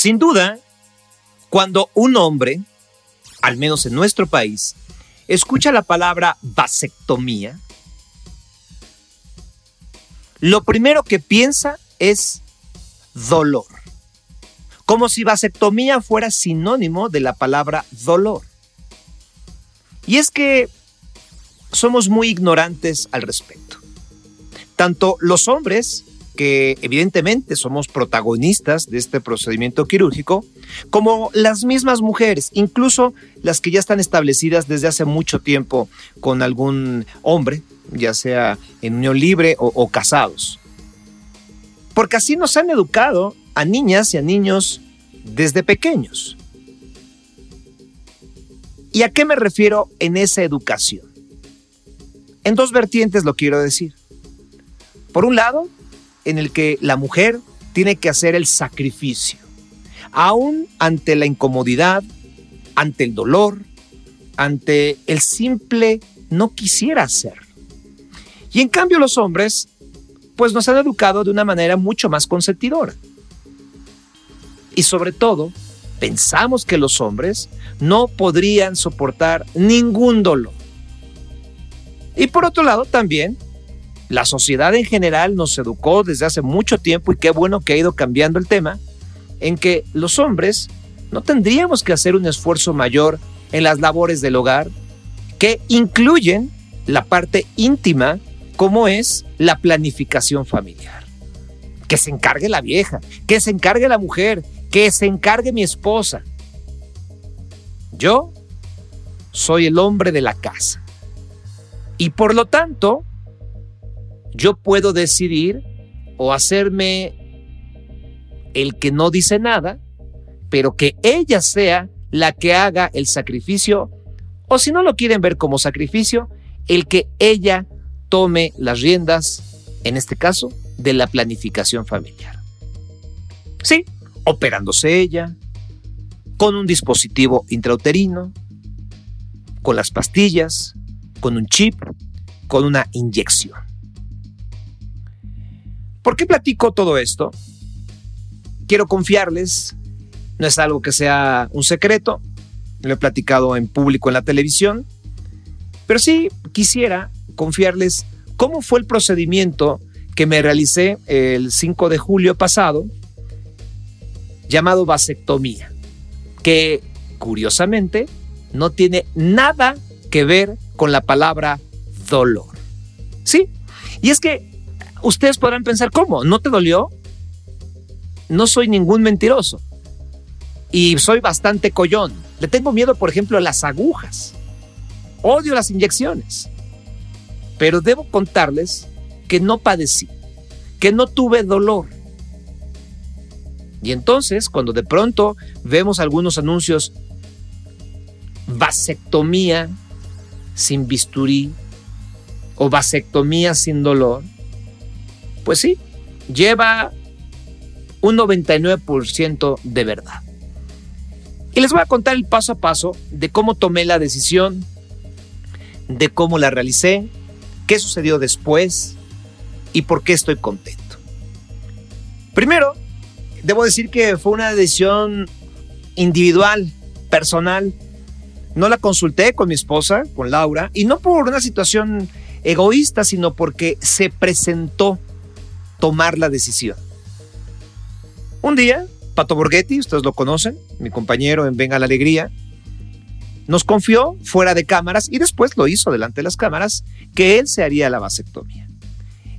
Sin duda, cuando un hombre, al menos en nuestro país, escucha la palabra vasectomía, lo primero que piensa es dolor. Como si vasectomía fuera sinónimo de la palabra dolor. Y es que somos muy ignorantes al respecto. Tanto los hombres, que evidentemente somos protagonistas de este procedimiento quirúrgico, como las mismas mujeres, incluso las que ya están establecidas desde hace mucho tiempo con algún hombre, ya sea en unión libre o, casados. Porque así nos han educado a niñas y a niños desde pequeños. ¿Y a qué me refiero en esa educación? En dos vertientes lo quiero decir. Por un lado, en el que la mujer tiene que hacer el sacrificio, aún ante la incomodidad, ante el dolor, ante el simple no quisiera hacer. Y en cambio los hombres, pues nos han educado de una manera mucho más consentidora. Y sobre todo, pensamos que los hombres no podrían soportar ningún dolor. Y por otro lado, también, la sociedad en general nos educó desde hace mucho tiempo, y qué bueno que ha ido cambiando el tema, en que los hombres no tendríamos que hacer un esfuerzo mayor en las labores del hogar, que incluyen la parte íntima como es la planificación familiar. Que se encargue la vieja, que se encargue la mujer, que se encargue mi esposa. Yo soy el hombre de la casa. Y por lo tanto, yo puedo decidir o hacerme el que no dice nada, pero que ella sea la que haga el sacrificio, o si no lo quieren ver como sacrificio, el que ella tome las riendas, en este caso, de la planificación familiar. Sí, operándose ella, con un dispositivo intrauterino, con las pastillas, con un chip, con una inyección. ¿Por qué platico todo esto? Quiero confiarles, no es algo que sea un secreto, lo he platicado en público en la televisión, pero sí quisiera confiarles cómo fue el procedimiento que me realicé el 5 de julio pasado, llamado vasectomía, que curiosamente no tiene nada que ver con la palabra dolor. ¿Sí? Y es que ustedes podrán pensar, ¿cómo? ¿No te dolió? No soy ningún mentiroso. Y soy bastante collón. Le tengo miedo, por ejemplo, a las agujas. Odio las inyecciones. Pero debo contarles que no padecí, que no tuve dolor. Y entonces, cuando de pronto vemos algunos anuncios, vasectomía sin bisturí o vasectomía sin dolor, pues sí, lleva un 99% de verdad. Y les voy a contar el paso a paso de cómo tomé la decisión, de cómo la realicé qué sucedió después y por qué estoy contento. Primero, debo decir que fue una decisión individual, personal. No la consulté con mi esposa, con Laura, y no por una situación egoísta, sino porque se presentó tomar la decisión. Un día, Pato Borghetti, ustedes lo conocen, mi compañero en Venga la Alegría, nos confió fuera de cámaras y después lo hizo delante de las cámaras que él se haría la vasectomía.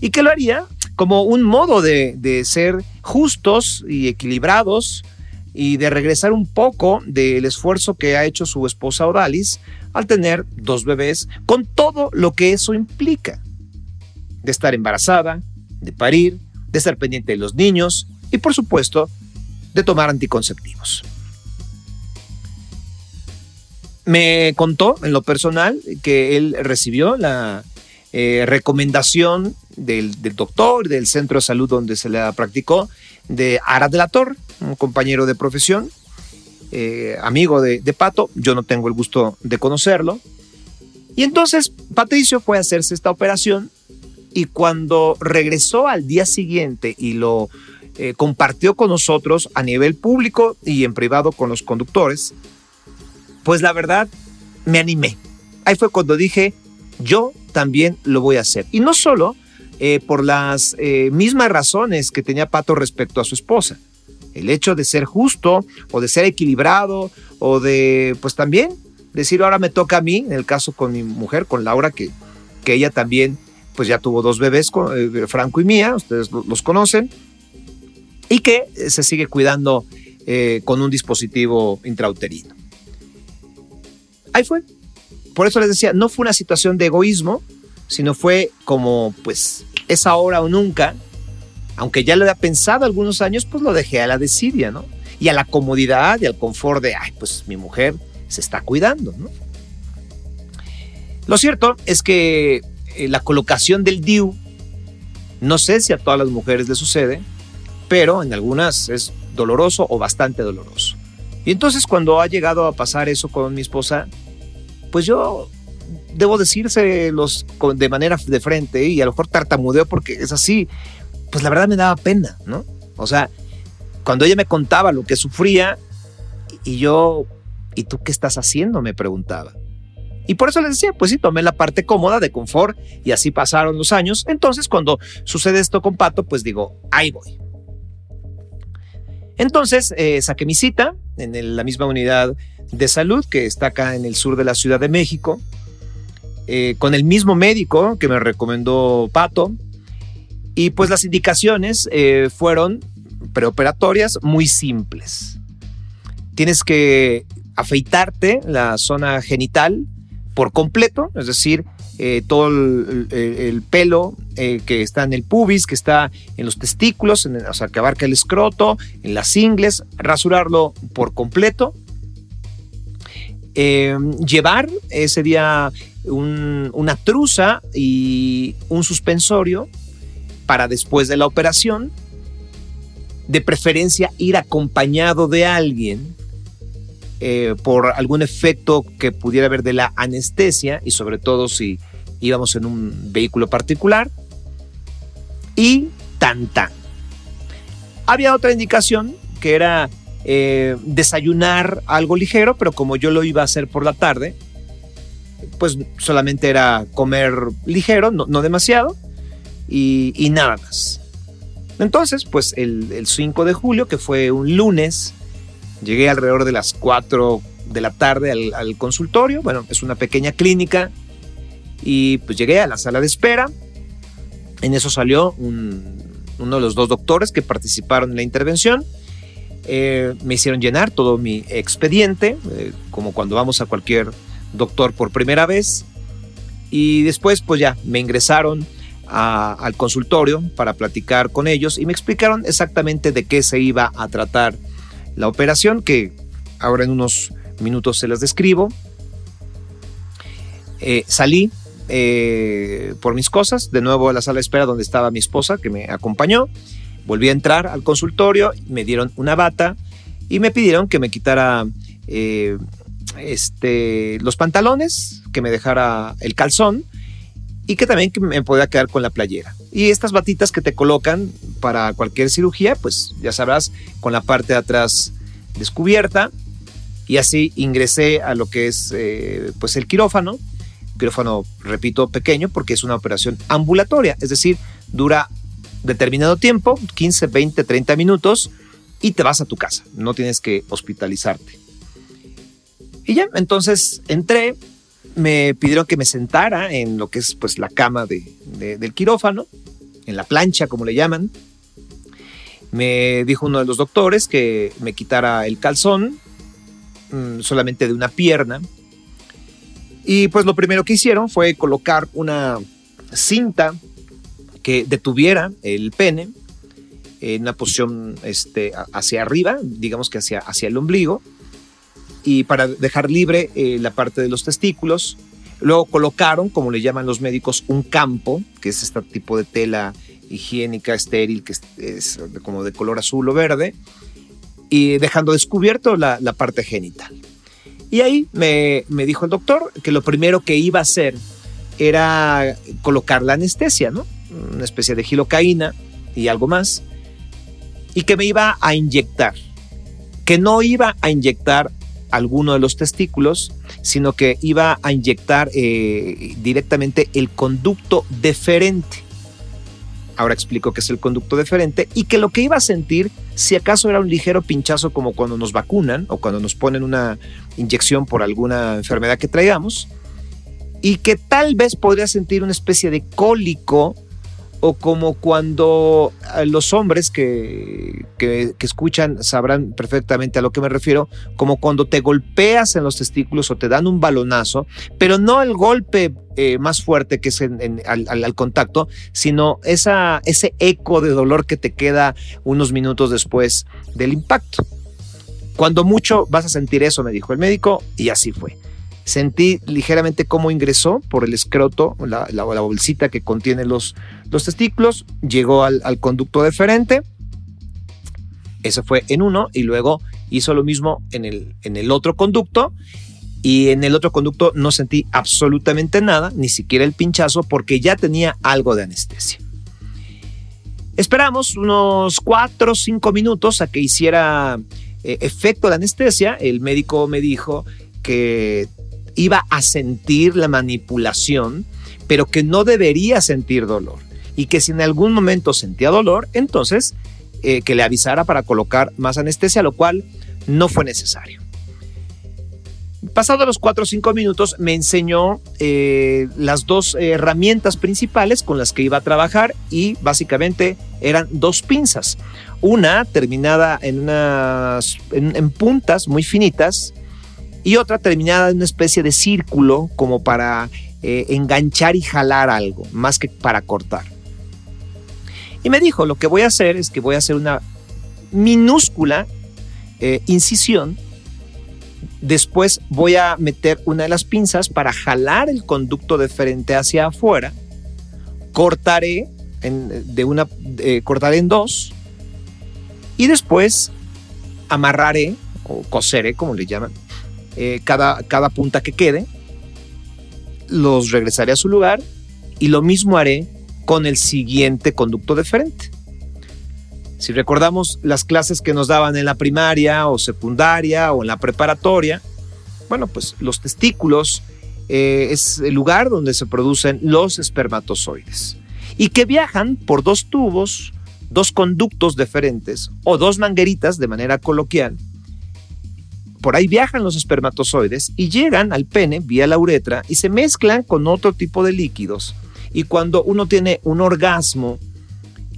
Y que lo haría como un modo de, de ser justos y equilibrados y de regresar un poco del esfuerzo que ha hecho su esposa Odalis al tener dos bebés, con todo lo que eso implica. De estar embarazada, de parir, de estar pendiente de los niños y por supuesto de tomar anticonceptivos. Me contó en lo personal que él recibió la eh, recomendación del, doctor, del centro de salud donde se la practicó, de Arad de la Torre, un compañero de profesión, eh, amigo de, de Pato. Yo no tengo el gusto de conocerlo. Y entonces Patricio fue a hacerse esta operación y cuando regresó al día siguiente y lo eh, compartió con nosotros a nivel público y en privado con los conductores, pues la verdad me animé. Ahí fue cuando dije, yo también lo voy a hacer. Y no solo eh, por las eh, mismas razones que tenía Pato respecto a su esposa. El hecho de ser justo o de ser equilibrado o de, pues también decir, ahora me toca a mí, en el caso con mi mujer, con Laura, que, que ella también, pues ya tuvo dos bebés, con, Franco y Mía, ustedes los conocen, y que se sigue cuidando eh, con un dispositivo intrauterino. Ahí fue. Por eso les decía, no fue una situación de egoísmo, sino fue como, pues, es ahora o nunca. Aunque ya lo había pensado algunos años, pues lo dejé a la desidia, ¿no? Y a la comodidad y al confort de, ay, pues mi mujer se está cuidando, ¿no? Lo cierto es que eh, la colocación del DIU, no sé si a todas las mujeres le sucede, pero en algunas es doloroso o bastante doloroso. Y entonces cuando ha llegado a pasar eso con mi esposa, pues yo debo decírselos de manera de frente y a lo mejor tartamudeo porque es así, pues la verdad me daba pena, ¿no? O sea, cuando ella me contaba lo que sufría y yo, ¿y tú qué estás haciendo? Me preguntaba. Y por eso les decía, pues sí, tomé la parte cómoda de confort y así pasaron los años. Entonces, cuando sucede esto con Pato, pues digo, ahí voy. Entonces eh, saqué mi cita en la misma unidad de salud que está acá en el sur de la Ciudad de México, eh, con el mismo médico que me recomendó Pato. Y pues las indicaciones eh, fueron preoperatorias muy simples. Tienes que afeitarte la zona genital por completo, es decir, eh, todo el, pelo eh, que está en el pubis, que está en los testículos, o sea, que abarca el escroto, en las ingles, rasurarlo por completo. Eh, llevar ese día una truza y un suspensorio para después de la operación. De preferencia ir acompañado de alguien por algún efecto que pudiera haber de la anestesia y sobre todo si íbamos en un vehículo particular y tan tan. Había otra indicación que era eh, desayunar algo ligero, pero como yo lo iba a hacer por la tarde, pues solamente era comer ligero, no, demasiado, y, nada más. Entonces, pues el, 5 de julio, que fue un lunes, llegué alrededor de las 4 de la tarde al, consultorio. Bueno, es una pequeña clínica y pues llegué a la sala de espera. En eso salió uno de los dos doctores que participaron en la intervención. Eh, me hicieron llenar todo mi expediente, eh, como cuando vamos a cualquier doctor por primera vez. Y después, pues ya, me ingresaron al consultorio para platicar con ellos y me explicaron exactamente de qué se iba a tratar la operación, que ahora en unos minutos se las describo. Eh, salí eh, por mis cosas, de nuevo a la sala de espera donde estaba mi esposa que me acompañó. Volví a entrar al consultorio, me dieron una bata y me pidieron que me quitara eh, este, los pantalones, que me dejara el calzón y que también me podía quedar con la playera. Y estas batitas que te colocan para cualquier cirugía, pues ya sabrás, con la parte de atrás descubierta. Y así ingresé a lo que es eh, pues el quirófano quirófano, repito, pequeño porque es una operación ambulatoria, es decir, dura determinado tiempo, 15, 20, 30 minutos y te vas a tu casa, no tienes que hospitalizarte. Y ya, entonces entré, me pidieron que me sentara en lo que es pues la cama del quirófano, en la plancha como le llaman. Me dijo uno de los doctores que me quitara el calzón mm, solamente de una pierna y pues lo primero que hicieron fue colocar una cinta que detuviera el pene en una posición este, hacia arriba, digamos que hacia, hacia el ombligo, y para dejar libre eh, la parte de los testículos. Luego colocaron, como le llaman los médicos, un campo, que es este tipo de tela higiénica estéril, que es, como de color azul o verde, y dejando descubierto la, parte genital. Y ahí me, dijo el doctor que lo primero que iba a hacer era colocar la anestesia, ¿no? Una especie de gilocaína y algo más. y que me iba a inyectar, que no iba a inyectar alguno de los testículos, sino que iba a inyectar eh, directamente el conducto deferente. Ahora explico qué es el conducto deferente y que lo que iba a sentir, si acaso era un ligero pinchazo como cuando nos vacunan o cuando nos ponen una inyección por alguna enfermedad que traigamos, y que tal vez podría sentir una especie de cólico o como cuando eh, los hombres que, que, escuchan sabrán perfectamente a lo que me refiero, como cuando te golpeas en los testículos o te dan un balonazo, pero no el golpe eh, más fuerte que es al, contacto, sino esa, ese eco de dolor que te queda unos minutos después del impacto. Cuando mucho vas a sentir eso, me dijo el médico, y así fue. Sentí ligeramente cómo ingresó por el escroto, la, la, bolsita que contiene los, los testículos, llegó al, conducto deferente. Eso fue en uno y luego hizo lo mismo en el, en el otro conducto. Y en el otro conducto no sentí absolutamente nada, ni siquiera el pinchazo, porque ya tenía algo de anestesia. Esperamos unos cuatro o cinco minutos a que hiciera eh, efecto de anestesia. El médico me dijo que iba a sentir la manipulación, pero que no debería sentir dolor. Y que si en algún momento sentía dolor, entonces eh, que le avisara para colocar más anestesia, lo cual no fue necesario. Pasados los 4 o 5 minutos me enseñó eh, las dos herramientas principales con las que iba a trabajar y básicamente eran dos pinzas. Una terminada en, unas, en puntas muy finitas y otra terminada en una especie de círculo como para eh, enganchar y jalar algo, más que para cortar. Y me dijo, lo que voy a hacer es que voy a hacer una minúscula eh, incisión, después voy a meter una de las pinzas para jalar el conducto de frente hacia afuera, cortaré en, de una, cortaré en dos. Y después amarraré o coseré, como le llaman, eh, cada, cada punta que quede, los regresaré a su lugar y lo mismo haré con el siguiente conducto deferente. Si recordamos las clases que nos daban en la primaria o secundaria o en la preparatoria, bueno, pues los testículos eh, es el lugar donde se producen los espermatozoides y que viajan por dos tubos, dos conductos deferentes o dos mangueritas de manera coloquial por ahí viajan los espermatozoides y llegan al pene vía la uretra y se mezclan con otro tipo de líquidos. Y cuando uno tiene un orgasmo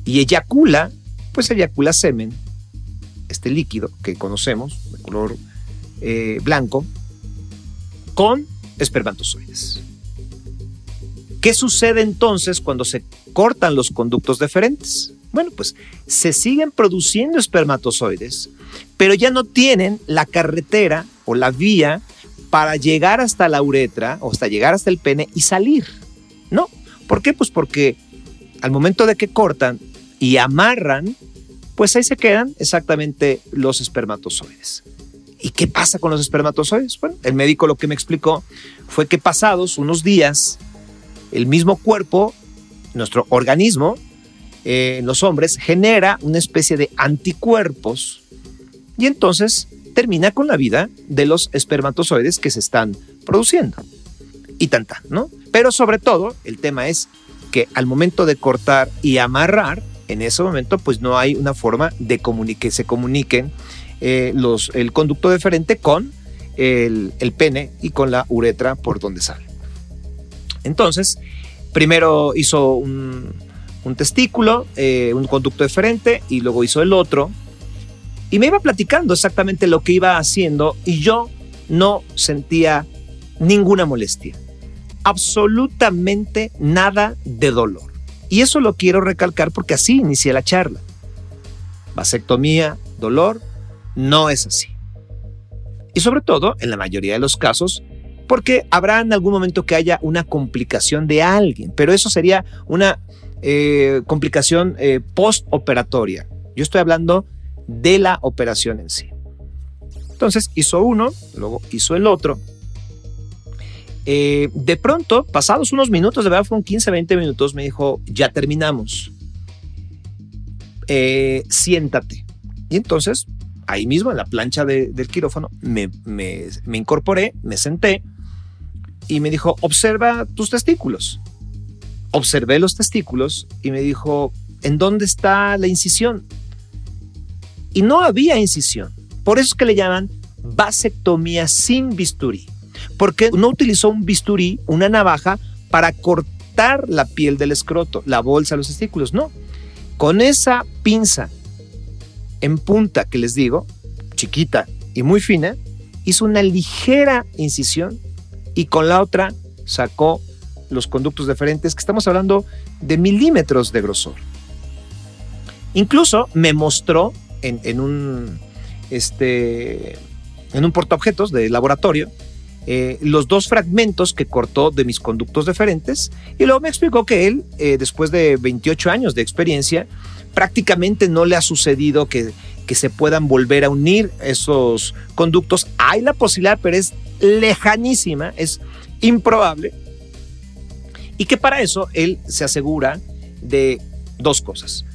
y eyacula, pues eyacula semen, este líquido que conocemos de color eh, blanco, con espermatozoides. ¿Qué sucede entonces cuando se cortan los conductos deferentes? Bueno, pues se siguen produciendo espermatozoides, pero ya no tienen la carretera o la vía para llegar hasta la uretra o hasta llegar hasta el pene y salir. No. ¿Por qué? Pues porque al momento de que cortan y amarran, pues ahí se quedan exactamente los espermatozoides. ¿Y qué pasa con los espermatozoides? Bueno, el médico lo que me explicó fue que pasados unos días, el mismo cuerpo, nuestro organismo, eh, en los hombres genera una especie de anticuerpos y entonces termina con la vida de los espermatozoides que se están produciendo. Y tanta, ¿no? Pero sobre todo, el tema es que al momento de cortar y amarrar, en ese momento, pues no hay una forma de que se comuniquen eh, los, el conducto deferente con el, el pene y con la uretra por donde sale. Entonces, primero hizo un, un testículo, eh, un conducto deferente y luego hizo el otro. Y me iba platicando exactamente lo que iba haciendo y yo no sentía ninguna molestia. Absolutamente nada de dolor. Y eso lo quiero recalcar porque así inicié la charla. Vasectomía, dolor, no es así. Y sobre todo, en la mayoría de los casos, porque habrá en algún momento que haya una complicación de alguien, pero eso sería una eh, complicación eh, postoperatoria. Yo estoy hablando de la operación en sí. Entonces hizo uno, luego hizo el otro. Eh, de pronto, pasados unos minutos, de verdad fueron 15, 20 minutos, me dijo, ya terminamos. siéntate. Y entonces, ahí mismo en la plancha del quirófano, me, me incorporé, me senté y me dijo, observa tus testículos. Observé los testículos y me dijo, ¿en dónde está la incisión? Y no había incisión. Por eso es que le llaman vasectomía sin bisturí. Porque no utilizó un bisturí, una navaja, para cortar la piel del escroto, la bolsa, los testículos. No. Con esa pinza en punta que les digo, chiquita y muy fina, hizo una ligera incisión y con la otra sacó los conductos deferentes, que estamos hablando de milímetros de grosor. Incluso me mostró en, un, este, en un portaobjetos de laboratorio eh, los dos fragmentos que cortó de mis conductos deferentes y luego me explicó que él, eh, después de 28 años de experiencia, prácticamente no le ha sucedido que, que se puedan volver a unir esos conductos. Hay la posibilidad, pero es lejanísima, es improbable. Y que para eso él se asegura de dos cosas.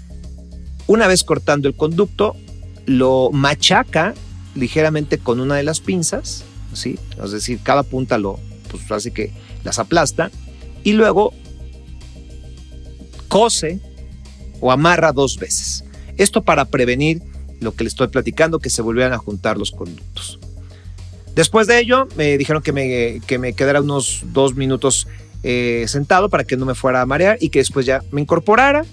Una vez cortando el conducto, lo machaca ligeramente con una de las pinzas, ¿sí? Es decir, cada punta lo, pues así que las aplasta y luego cose o amarra dos veces. Esto para prevenir lo que le estoy platicando, que se volvieran a juntar los conductos. Después de ello, me dijeron que me, que me quedara unos dos minutos eh, sentado para que no me fuera a marear y que después ya me incorporara.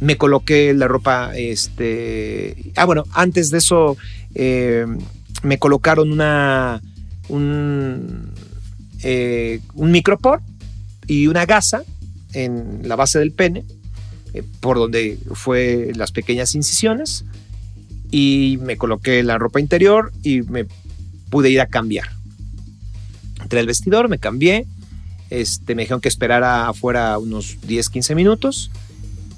Me coloqué la ropa, este... Ah, bueno, antes de eso eh, me colocaron una... un, eh, un micropor y una gasa en la base del pene, por donde fue las pequeñas incisiones, y me coloqué la ropa interior y me pude ir a cambiar. Entré al vestidor, me cambié, este, me dijeron que esperara afuera unos 10, 15 minutos,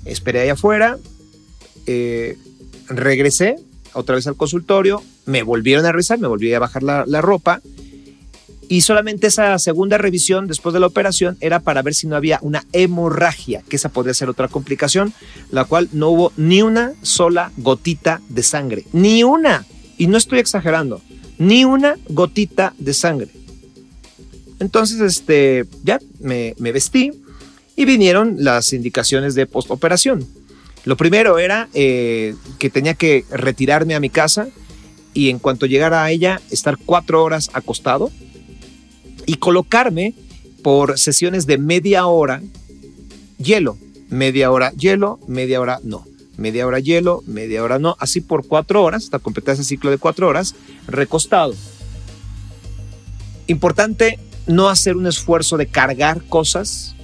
esperé ahí afuera, eh, regresé otra vez al consultorio, me volvieron a revisar, me volví a bajar la, la ropa y solamente esa segunda revisión después de la operación era para ver si no había una hemorragia, que esa podría ser otra complicación, la cual no hubo ni una sola gotita de sangre, ni una, y no estoy exagerando, ni una gotita de sangre. Entonces, este, ya me, vestí y vinieron las indicaciones de postoperación. Lo primero era eh, que tenía que retirarme a mi casa y en cuanto llegara a ella, estar cuatro horas acostado y colocarme por sesiones de media hora hielo, media hora hielo, media hora no media hora hielo, media hora no, así por cuatro horas, hasta completar ese ciclo de cuatro horas, recostado. Importante no hacer un esfuerzo de cargar cosas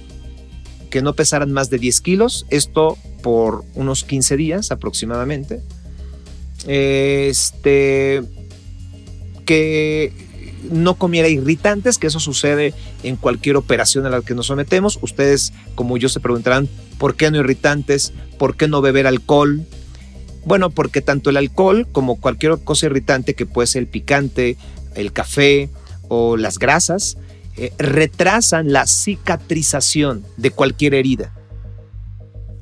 que no pesaran más de 10 kilos, esto por unos 15 días aproximadamente. Este, que no comiera irritantes, que eso sucede en cualquier operación a la que nos sometemos. Ustedes, como yo, se preguntarán, ¿por qué no irritantes? ¿Por qué no beber alcohol? Bueno, porque tanto el alcohol como cualquier cosa irritante que puede ser el picante, el café o las grasas, eh, retrasan la cicatrización de cualquier herida.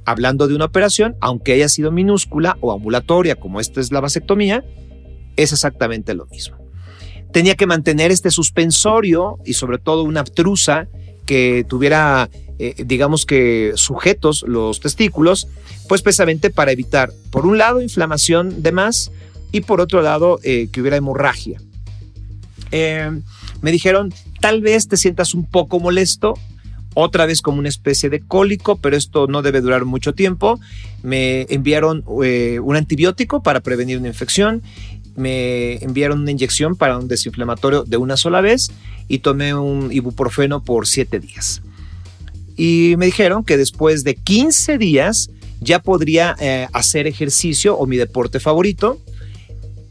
Hablando de una operación, aunque haya sido minúscula o ambulatoria, como esta es la vasectomía, es exactamente lo mismo tenía que mantener este suspensorio y sobre todo una obtrusa que tuviera, eh, digamos que sujetos los testículos, pues precisamente para evitar, por un lado, inflamación de más y por otro lado, eh, que hubiera hemorragia. Me dijeron, tal vez te sientas un poco molesto, otra vez como una especie de cólico, pero esto no debe durar mucho tiempo. Me enviaron un antibiótico para prevenir una infección me enviaron una inyección para un desinflamatorio de una sola vez y tomé un ibuprofeno por siete días. Y me dijeron que después de 15 días ya podría eh, hacer ejercicio o mi deporte favorito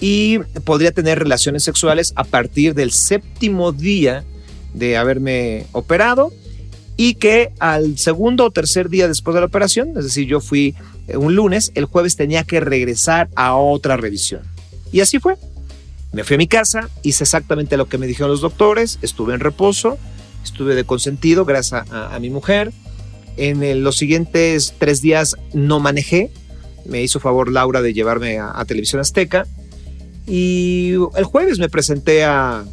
y podría tener relaciones sexuales a partir del séptimo día de haberme operado y que al segundo o tercer día después de la operación, es decir, yo fui eh, un lunes, el jueves tenía que regresar a otra revisión. Y así fue. Me fui a mi casa, hice exactamente lo que me dijeron los doctores, estuve en reposo, estuve de consentido gracias a, mi mujer. En los siguientes tres días no manejé, Me hizo favor Laura de llevarme a, Televisión Azteca. Y el jueves me presenté a,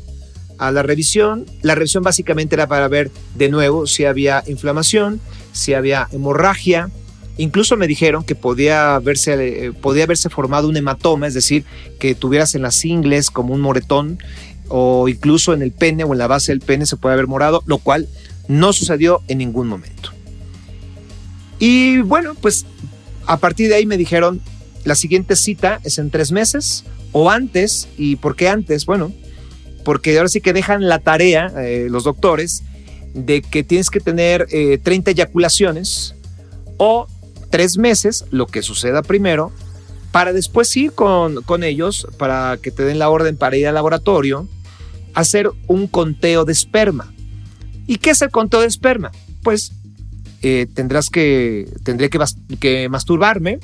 a la revisión. La revisión básicamente era para ver de nuevo si había inflamación, si había hemorragia. Incluso me dijeron que podía eh, podía haberse formado un hematoma, es decir, que tuvieras en las ingles como un moretón o incluso en el pene o en la base del pene se puede haber morado, lo cual no sucedió en ningún momento. Y bueno, pues a partir de ahí me dijeron, la siguiente cita es en tres meses o antes. ¿Y por qué antes? Bueno, porque ahora sí que dejan la tarea eh, los doctores de que tienes que tener 30 eh, eyaculaciones o tres meses, lo que suceda primero, para después ir con, con ellos, para que te den la orden para ir al laboratorio, hacer un conteo de esperma. ¿Y qué es el conteo de esperma? Pues eh, tendrás que, tendré que, que masturbarme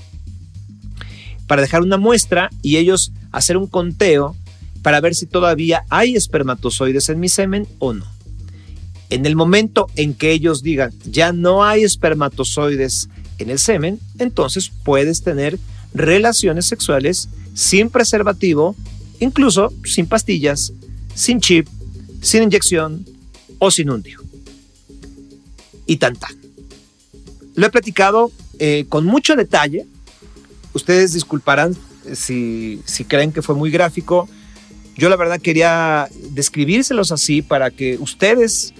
para dejar una muestra y ellos hacer un conteo para ver si todavía hay espermatozoides en mi semen o no. En el momento en que ellos digan ya no hay espermatozoides en el semen, entonces puedes tener relaciones sexuales sin preservativo, incluso sin pastillas, sin chip, sin inyección o sin un Y tan tan. Lo he platicado eh, con mucho detalle. Ustedes disculparán si, si creen que fue muy gráfico. Yo la verdad quería describírselos así para que ustedes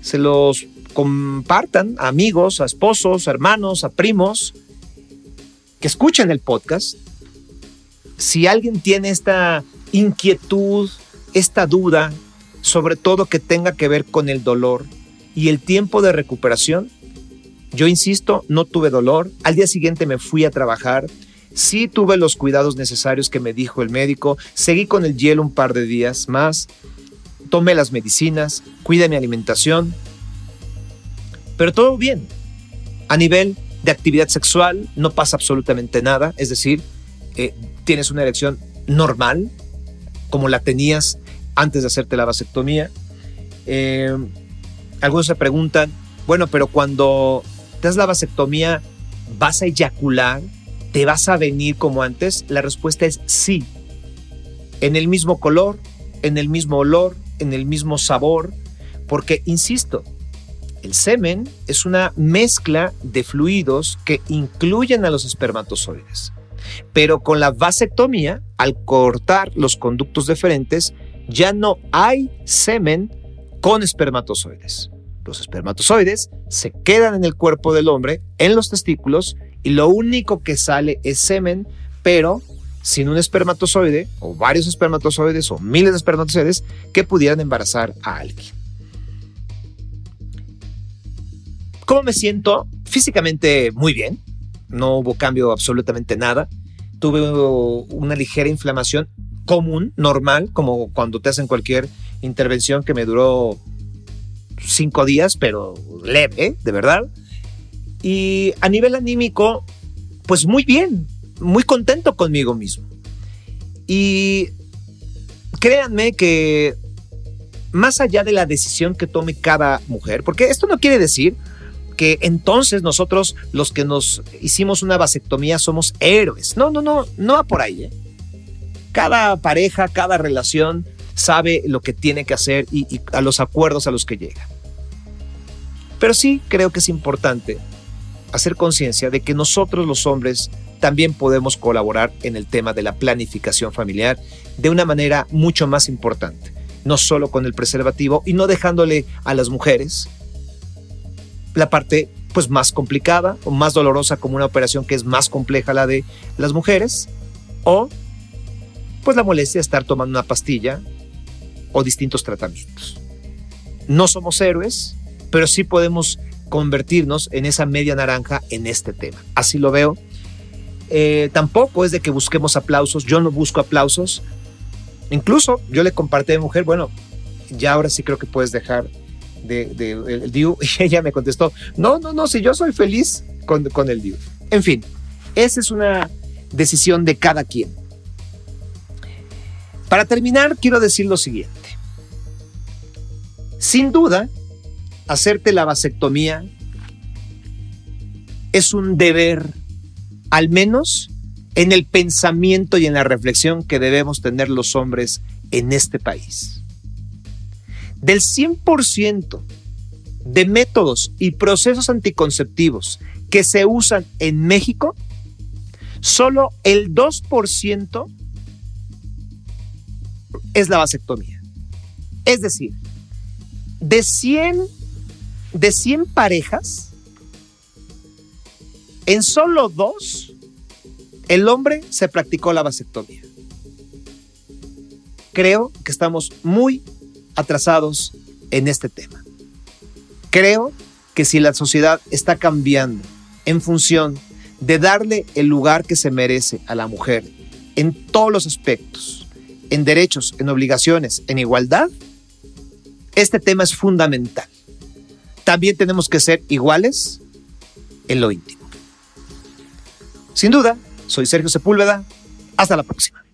se los compartan a amigos, a esposos, a hermanos, a primos, que escuchen el podcast. Si alguien tiene esta inquietud, esta duda, sobre todo que tenga que ver con el dolor y el tiempo de recuperación, yo insisto, no tuve dolor. Al día siguiente me fui a trabajar. Sí tuve los cuidados necesarios que me dijo el médico. Seguí con el hielo un par de días más. Tomé las medicinas, cuidé mi alimentación. Pero todo bien. A nivel de actividad sexual no pasa absolutamente nada. Es decir, eh, tienes una erección normal, como la tenías antes de hacerte la vasectomía. Eh, algunos se preguntan, bueno, pero cuando te das la vasectomía, ¿vas a eyacular? ¿Te vas a venir como antes? La respuesta es sí. En el mismo color, en el mismo olor, en el mismo sabor, porque, insisto, el semen es una mezcla de fluidos que incluyen a los espermatozoides. Pero con la vasectomía, al cortar los conductos deferentes, ya no hay semen con espermatozoides. Los espermatozoides se quedan en el cuerpo del hombre, en los testículos, y lo único que sale es semen, pero sin un espermatozoide, o varios espermatozoides, o miles de espermatozoides que pudieran embarazar a alguien. ¿Cómo me siento? Físicamente muy bien. No hubo cambio absolutamente nada. Tuve una ligera inflamación común, normal, como cuando te hacen cualquier intervención que me duró cinco días, pero leve, de verdad. Y a nivel anímico, pues muy bien, muy contento conmigo mismo. Y créanme que más allá de la decisión que tome cada mujer, porque esto no quiere decir que entonces nosotros los que nos hicimos una vasectomía somos héroes. No, no, no, no va por ahí. ¿eh? Cada pareja, cada relación sabe lo que tiene que hacer y, a los acuerdos a los que llega. Pero sí creo que es importante hacer conciencia de que nosotros los hombres también podemos colaborar en el tema de la planificación familiar de una manera mucho más importante, no solo con el preservativo y no dejándole a las mujeres la parte pues más complicada o más dolorosa como una operación que es más compleja la de las mujeres o pues la molestia de estar tomando una pastilla o distintos tratamientos. No somos héroes, pero sí podemos convertirnos en esa media naranja en este tema. Así lo veo. Eh, tampoco es de que busquemos aplausos, yo no busco aplausos. Incluso yo le compartí a mi mujer, bueno, ya ahora sí creo que puedes dejar de, el DIU y ella me contestó, no, no, no, si yo soy feliz con, con el DIU. En fin, esa es una decisión de cada quien. Para terminar, quiero decir lo siguiente. Sin duda, hacerte la vasectomía es un deber al menos en el pensamiento y en la reflexión que debemos tener los hombres en este país. Del 100% de métodos y procesos anticonceptivos que se usan en México, solo el 2% es la vasectomía. Es decir, de 100, de 100 parejas, en solo dos, el hombre se practicó la vasectomía. Creo que estamos muy atrasados en este tema. Creo que si la sociedad está cambiando en función de darle el lugar que se merece a la mujer en todos los aspectos, en derechos, en obligaciones, en igualdad, este tema es fundamental. También tenemos que ser iguales en lo íntimo. Sin duda, soy Sergio Sepúlveda. Hasta la próxima.